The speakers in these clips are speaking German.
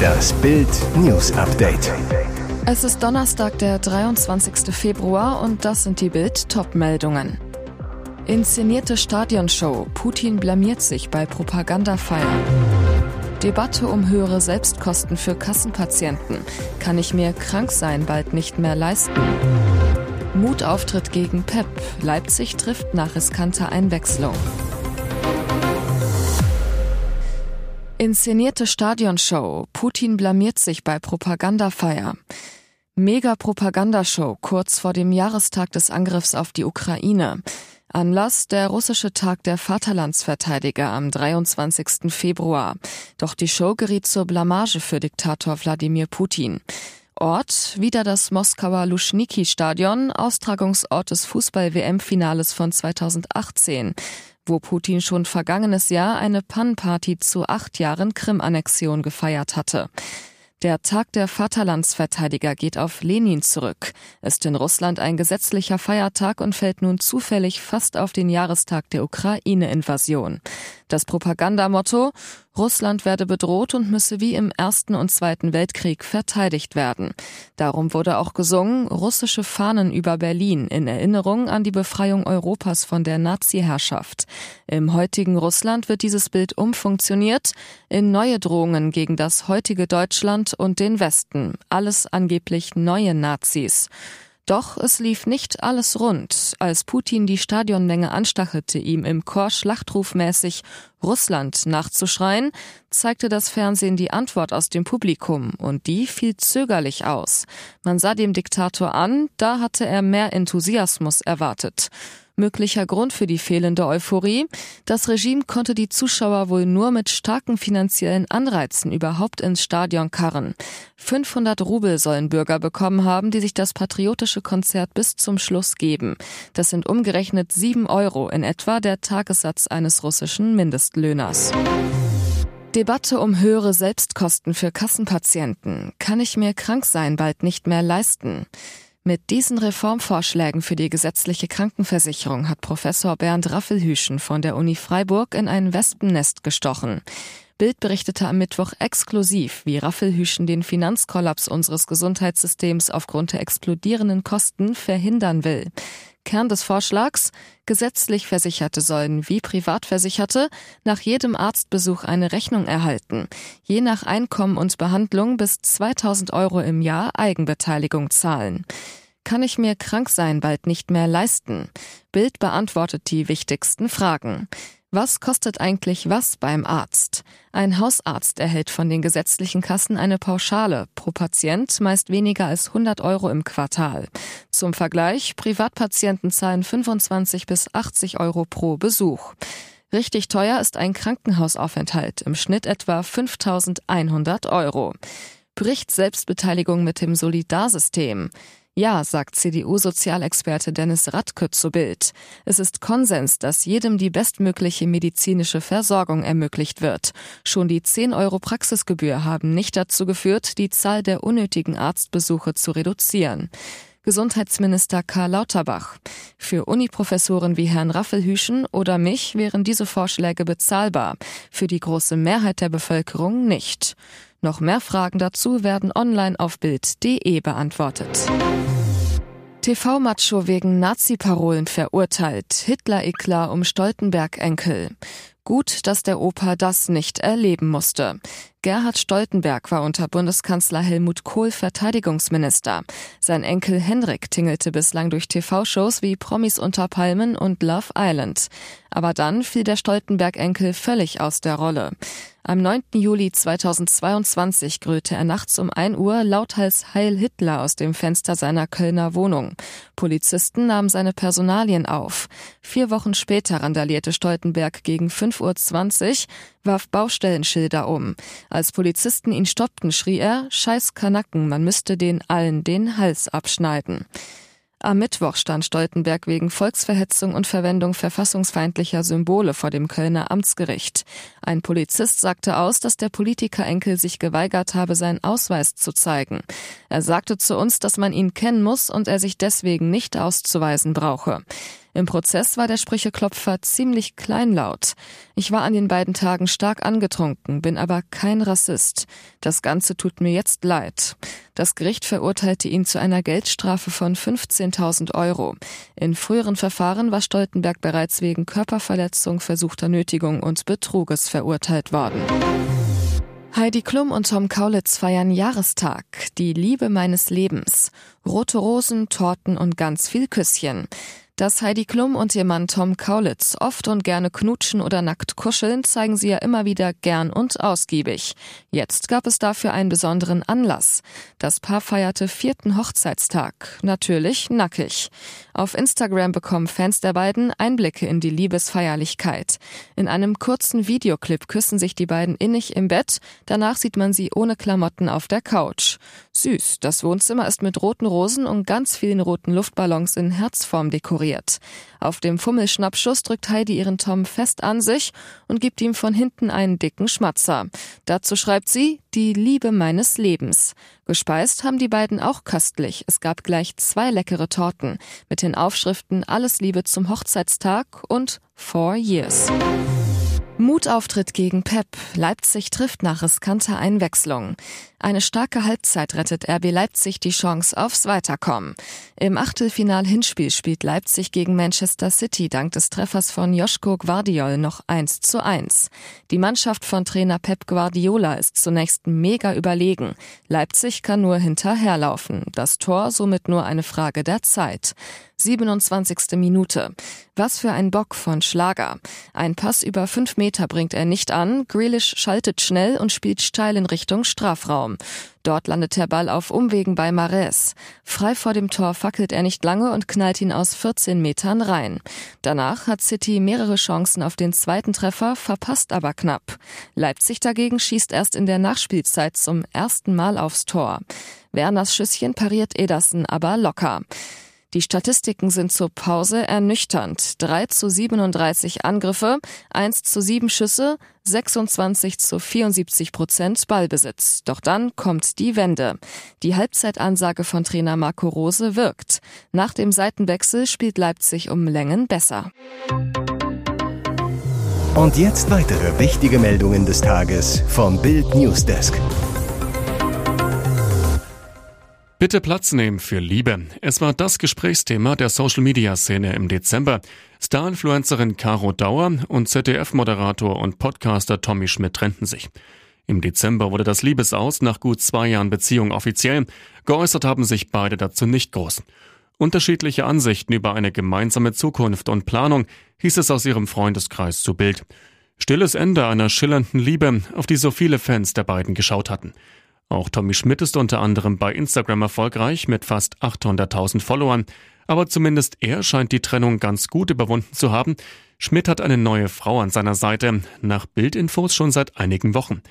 Das Bild News Update. Es ist Donnerstag, der 23. Februar und das sind die Bild Topmeldungen. Inszenierte Stadionshow. Putin blamiert sich bei Propagandafeier. Debatte um höhere Selbstkosten für Kassenpatienten. Kann ich mir krank sein bald nicht mehr leisten? Mutauftritt gegen Pep. Leipzig trifft nach riskanter Einwechslung. Inszenierte Stadionshow. Putin blamiert sich bei Propagandafeier. Mega-Propagandashow kurz vor dem Jahrestag des Angriffs auf die Ukraine. Anlass der russische Tag der Vaterlandsverteidiger am 23. Februar. Doch die Show geriet zur Blamage für Diktator Wladimir Putin. Ort wieder das Moskauer Luschniki-Stadion, Austragungsort des Fußball-WM-Finales von 2018 wo Putin schon vergangenes Jahr eine Pannparty zu acht Jahren Krim-Annexion gefeiert hatte. Der Tag der Vaterlandsverteidiger geht auf Lenin zurück, ist in Russland ein gesetzlicher Feiertag und fällt nun zufällig fast auf den Jahrestag der Ukraine-Invasion. Das Propagandamotto Russland werde bedroht und müsse wie im Ersten und Zweiten Weltkrieg verteidigt werden. Darum wurde auch gesungen, russische Fahnen über Berlin in Erinnerung an die Befreiung Europas von der Nazi-Herrschaft. Im heutigen Russland wird dieses Bild umfunktioniert in neue Drohungen gegen das heutige Deutschland und den Westen. Alles angeblich neue Nazis. Doch es lief nicht alles rund. Als Putin die Stadionmenge anstachelte, ihm im Chor schlachtrufmäßig Russland nachzuschreien, zeigte das Fernsehen die Antwort aus dem Publikum und die fiel zögerlich aus. Man sah dem Diktator an, da hatte er mehr Enthusiasmus erwartet. Möglicher Grund für die fehlende Euphorie? Das Regime konnte die Zuschauer wohl nur mit starken finanziellen Anreizen überhaupt ins Stadion karren. 500 Rubel sollen Bürger bekommen haben, die sich das patriotische Konzert bis zum Schluss geben. Das sind umgerechnet 7 Euro, in etwa der Tagessatz eines russischen Mindestlöhners. Debatte um höhere Selbstkosten für Kassenpatienten. Kann ich mir krank sein bald nicht mehr leisten? Mit diesen Reformvorschlägen für die gesetzliche Krankenversicherung hat Professor Bernd Raffelhüschen von der Uni Freiburg in ein Wespennest gestochen. Bild berichtete am Mittwoch exklusiv, wie Raffelhüschen den Finanzkollaps unseres Gesundheitssystems aufgrund der explodierenden Kosten verhindern will. Kern des Vorschlags gesetzlich Versicherte sollen wie Privatversicherte nach jedem Arztbesuch eine Rechnung erhalten, je nach Einkommen und Behandlung bis 2000 Euro im Jahr Eigenbeteiligung zahlen. Kann ich mir krank sein bald nicht mehr leisten? Bild beantwortet die wichtigsten Fragen. Was kostet eigentlich was beim Arzt? Ein Hausarzt erhält von den gesetzlichen Kassen eine Pauschale, pro Patient meist weniger als 100 Euro im Quartal. Zum Vergleich, Privatpatienten zahlen 25 bis 80 Euro pro Besuch. Richtig teuer ist ein Krankenhausaufenthalt, im Schnitt etwa 5100 Euro. Bricht Selbstbeteiligung mit dem Solidarsystem? Ja, sagt CDU-Sozialexperte Dennis Radke zu Bild. Es ist Konsens, dass jedem die bestmögliche medizinische Versorgung ermöglicht wird. Schon die 10 Euro Praxisgebühr haben nicht dazu geführt, die Zahl der unnötigen Arztbesuche zu reduzieren. Gesundheitsminister Karl Lauterbach. Für Uniprofessoren wie Herrn Raffelhüschen oder mich wären diese Vorschläge bezahlbar, für die große Mehrheit der Bevölkerung nicht. Noch mehr Fragen dazu werden online auf Bild.de beantwortet. TV-Macho wegen Nazi-Parolen verurteilt. Hitler-Eklar um Stoltenberg-Enkel. Gut, dass der Opa das nicht erleben musste. Gerhard Stoltenberg war unter Bundeskanzler Helmut Kohl Verteidigungsminister. Sein Enkel Henrik tingelte bislang durch TV-Shows wie Promis unter Palmen und Love Island. Aber dann fiel der Stoltenberg-Enkel völlig aus der Rolle. Am 9. Juli 2022 grüllte er nachts um 1 Uhr lauthals Heil Hitler aus dem Fenster seiner Kölner Wohnung. Polizisten nahmen seine Personalien auf. Vier Wochen später randalierte Stoltenberg gegen 5.20 Uhr, warf Baustellenschilder um. Als Polizisten ihn stoppten, schrie er, Scheiß Kanacken, man müsste den allen den Hals abschneiden. Am Mittwoch stand Stoltenberg wegen Volksverhetzung und Verwendung verfassungsfeindlicher Symbole vor dem Kölner Amtsgericht. Ein Polizist sagte aus, dass der Politikerenkel sich geweigert habe, seinen Ausweis zu zeigen. Er sagte zu uns, dass man ihn kennen muss und er sich deswegen nicht auszuweisen brauche. Im Prozess war der Sprücheklopfer ziemlich kleinlaut. Ich war an den beiden Tagen stark angetrunken, bin aber kein Rassist. Das Ganze tut mir jetzt leid. Das Gericht verurteilte ihn zu einer Geldstrafe von 15.000 Euro. In früheren Verfahren war Stoltenberg bereits wegen Körperverletzung, versuchter Nötigung und Betruges verurteilt worden. Heidi Klum und Tom Kaulitz feiern Jahrestag, die Liebe meines Lebens. Rote Rosen, Torten und ganz viel Küsschen. Dass Heidi Klum und ihr Mann Tom Kaulitz oft und gerne knutschen oder nackt kuscheln, zeigen sie ja immer wieder gern und ausgiebig. Jetzt gab es dafür einen besonderen Anlass. Das Paar feierte vierten Hochzeitstag. Natürlich nackig. Auf Instagram bekommen Fans der beiden Einblicke in die Liebesfeierlichkeit. In einem kurzen Videoclip küssen sich die beiden innig im Bett. Danach sieht man sie ohne Klamotten auf der Couch. Süß. Das Wohnzimmer ist mit roten Rosen und ganz vielen roten Luftballons in Herzform dekoriert ignoriert. Auf dem Fummelschnappschuss drückt Heidi ihren Tom fest an sich und gibt ihm von hinten einen dicken Schmatzer. Dazu schreibt sie, die Liebe meines Lebens. Gespeist haben die beiden auch köstlich. Es gab gleich zwei leckere Torten mit den Aufschriften Alles Liebe zum Hochzeitstag und Four Years. Mutauftritt gegen Pep. Leipzig trifft nach riskanter Einwechslung. Eine starke Halbzeit rettet RB Leipzig die Chance aufs Weiterkommen. Im Achtelfinal-Hinspiel spielt Leipzig gegen Manchester City dank des Treffers von Joschko Guardiol noch 1 zu 1. Die Mannschaft von Trainer Pep Guardiola ist zunächst mega überlegen. Leipzig kann nur hinterherlaufen. Das Tor somit nur eine Frage der Zeit. 27. Minute. Was für ein Bock von Schlager. Ein Pass über fünf Meter bringt er nicht an. Grealish schaltet schnell und spielt steil in Richtung Strafraum. Dort landet der Ball auf Umwegen bei Mares. Frei vor dem Tor fackelt er nicht lange und knallt ihn aus 14 Metern rein. Danach hat City mehrere Chancen auf den zweiten Treffer, verpasst aber knapp. Leipzig dagegen schießt erst in der Nachspielzeit zum ersten Mal aufs Tor. Werners Schüsschen pariert Ederson aber locker. Die Statistiken sind zur Pause ernüchternd. 3 zu 37 Angriffe, 1 zu 7 Schüsse, 26 zu 74 Prozent Ballbesitz. Doch dann kommt die Wende. Die Halbzeitansage von Trainer Marco Rose wirkt. Nach dem Seitenwechsel spielt Leipzig um Längen besser. Und jetzt weitere wichtige Meldungen des Tages vom Bild Newsdesk. Bitte Platz nehmen für Liebe. Es war das Gesprächsthema der Social-Media-Szene im Dezember. Star-Influencerin Caro Dauer und ZDF-Moderator und Podcaster Tommy Schmidt trennten sich. Im Dezember wurde das Liebesaus nach gut zwei Jahren Beziehung offiziell. Geäußert haben sich beide dazu nicht groß. Unterschiedliche Ansichten über eine gemeinsame Zukunft und Planung hieß es aus ihrem Freundeskreis zu Bild. Stilles Ende einer schillernden Liebe, auf die so viele Fans der beiden geschaut hatten. Auch Tommy Schmidt ist unter anderem bei Instagram erfolgreich mit fast 800.000 Followern. Aber zumindest er scheint die Trennung ganz gut überwunden zu haben. Schmidt hat eine neue Frau an seiner Seite, nach Bildinfos schon seit einigen Wochen.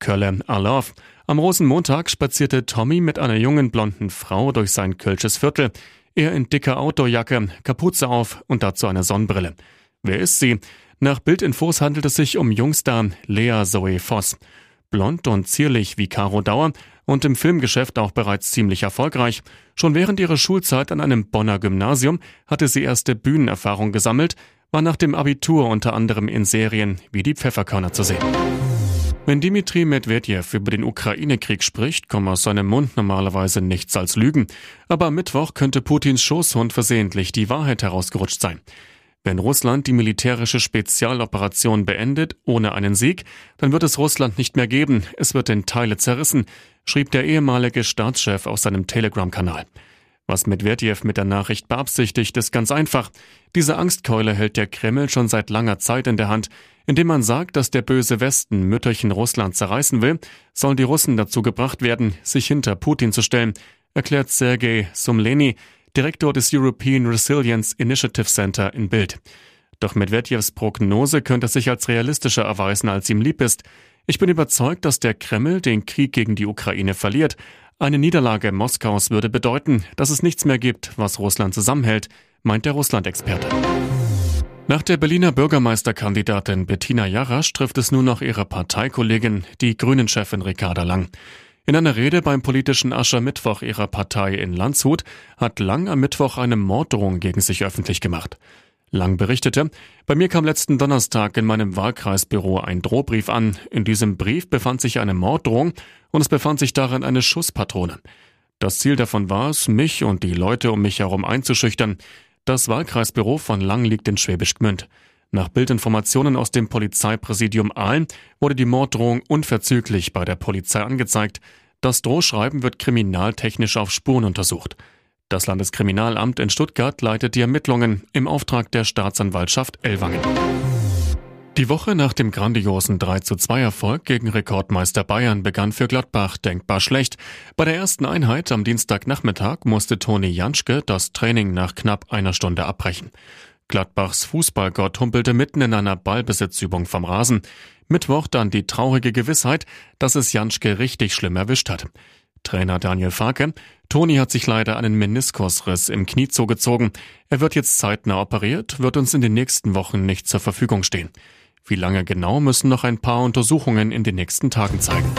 Kölle Arlov. Am Rosenmontag spazierte Tommy mit einer jungen blonden Frau durch sein Kölsches Viertel. Er in dicker Outdoorjacke, Kapuze auf und dazu eine Sonnenbrille. Wer ist sie? Nach Bildinfos handelt es sich um Jungstar Lea Zoe Voss blond und zierlich wie Caro Dauer und im Filmgeschäft auch bereits ziemlich erfolgreich. Schon während ihrer Schulzeit an einem Bonner Gymnasium hatte sie erste Bühnenerfahrung gesammelt, war nach dem Abitur unter anderem in Serien wie die Pfefferkörner zu sehen. Wenn Dimitri Medvedev über den Ukraine-Krieg spricht, kommt aus seinem Mund normalerweise nichts als Lügen. Aber am Mittwoch könnte Putins Schoßhund versehentlich die Wahrheit herausgerutscht sein. Wenn Russland die militärische Spezialoperation beendet, ohne einen Sieg, dann wird es Russland nicht mehr geben, es wird in Teile zerrissen, schrieb der ehemalige Staatschef auf seinem Telegram-Kanal. Was Medvedev mit der Nachricht beabsichtigt, ist ganz einfach. Diese Angstkeule hält der Kreml schon seit langer Zeit in der Hand. Indem man sagt, dass der böse Westen Mütterchen Russland zerreißen will, sollen die Russen dazu gebracht werden, sich hinter Putin zu stellen, erklärt Sergei Sumleni, Direktor des European Resilience Initiative Center in Bild. Doch Medvedevs Prognose könnte sich als realistischer erweisen, als ihm lieb ist. Ich bin überzeugt, dass der Kreml den Krieg gegen die Ukraine verliert. Eine Niederlage Moskaus würde bedeuten, dass es nichts mehr gibt, was Russland zusammenhält, meint der Russland-Experte. Nach der Berliner Bürgermeisterkandidatin Bettina Jarasch trifft es nur noch ihre Parteikollegin, die Grünen-Chefin Ricarda Lang. In einer Rede beim politischen Aschermittwoch ihrer Partei in Landshut hat Lang am Mittwoch eine Morddrohung gegen sich öffentlich gemacht. Lang berichtete, bei mir kam letzten Donnerstag in meinem Wahlkreisbüro ein Drohbrief an. In diesem Brief befand sich eine Morddrohung und es befand sich darin eine Schusspatrone. Das Ziel davon war es, mich und die Leute um mich herum einzuschüchtern. Das Wahlkreisbüro von Lang liegt in Schwäbisch Gmünd. Nach Bildinformationen aus dem Polizeipräsidium Aalen wurde die Morddrohung unverzüglich bei der Polizei angezeigt. Das Drohschreiben wird kriminaltechnisch auf Spuren untersucht. Das Landeskriminalamt in Stuttgart leitet die Ermittlungen im Auftrag der Staatsanwaltschaft Ellwangen. Die Woche nach dem grandiosen 3 zu 2 Erfolg gegen Rekordmeister Bayern begann für Gladbach denkbar schlecht. Bei der ersten Einheit am Dienstagnachmittag musste Toni Janschke das Training nach knapp einer Stunde abbrechen. Gladbachs Fußballgott humpelte mitten in einer Ballbesitzübung vom Rasen. Mittwoch dann die traurige Gewissheit, dass es Janschke richtig schlimm erwischt hat. Trainer Daniel Farke, Toni hat sich leider einen Meniskusriss im Knie zugezogen. Er wird jetzt zeitnah operiert, wird uns in den nächsten Wochen nicht zur Verfügung stehen. Wie lange genau müssen noch ein paar Untersuchungen in den nächsten Tagen zeigen.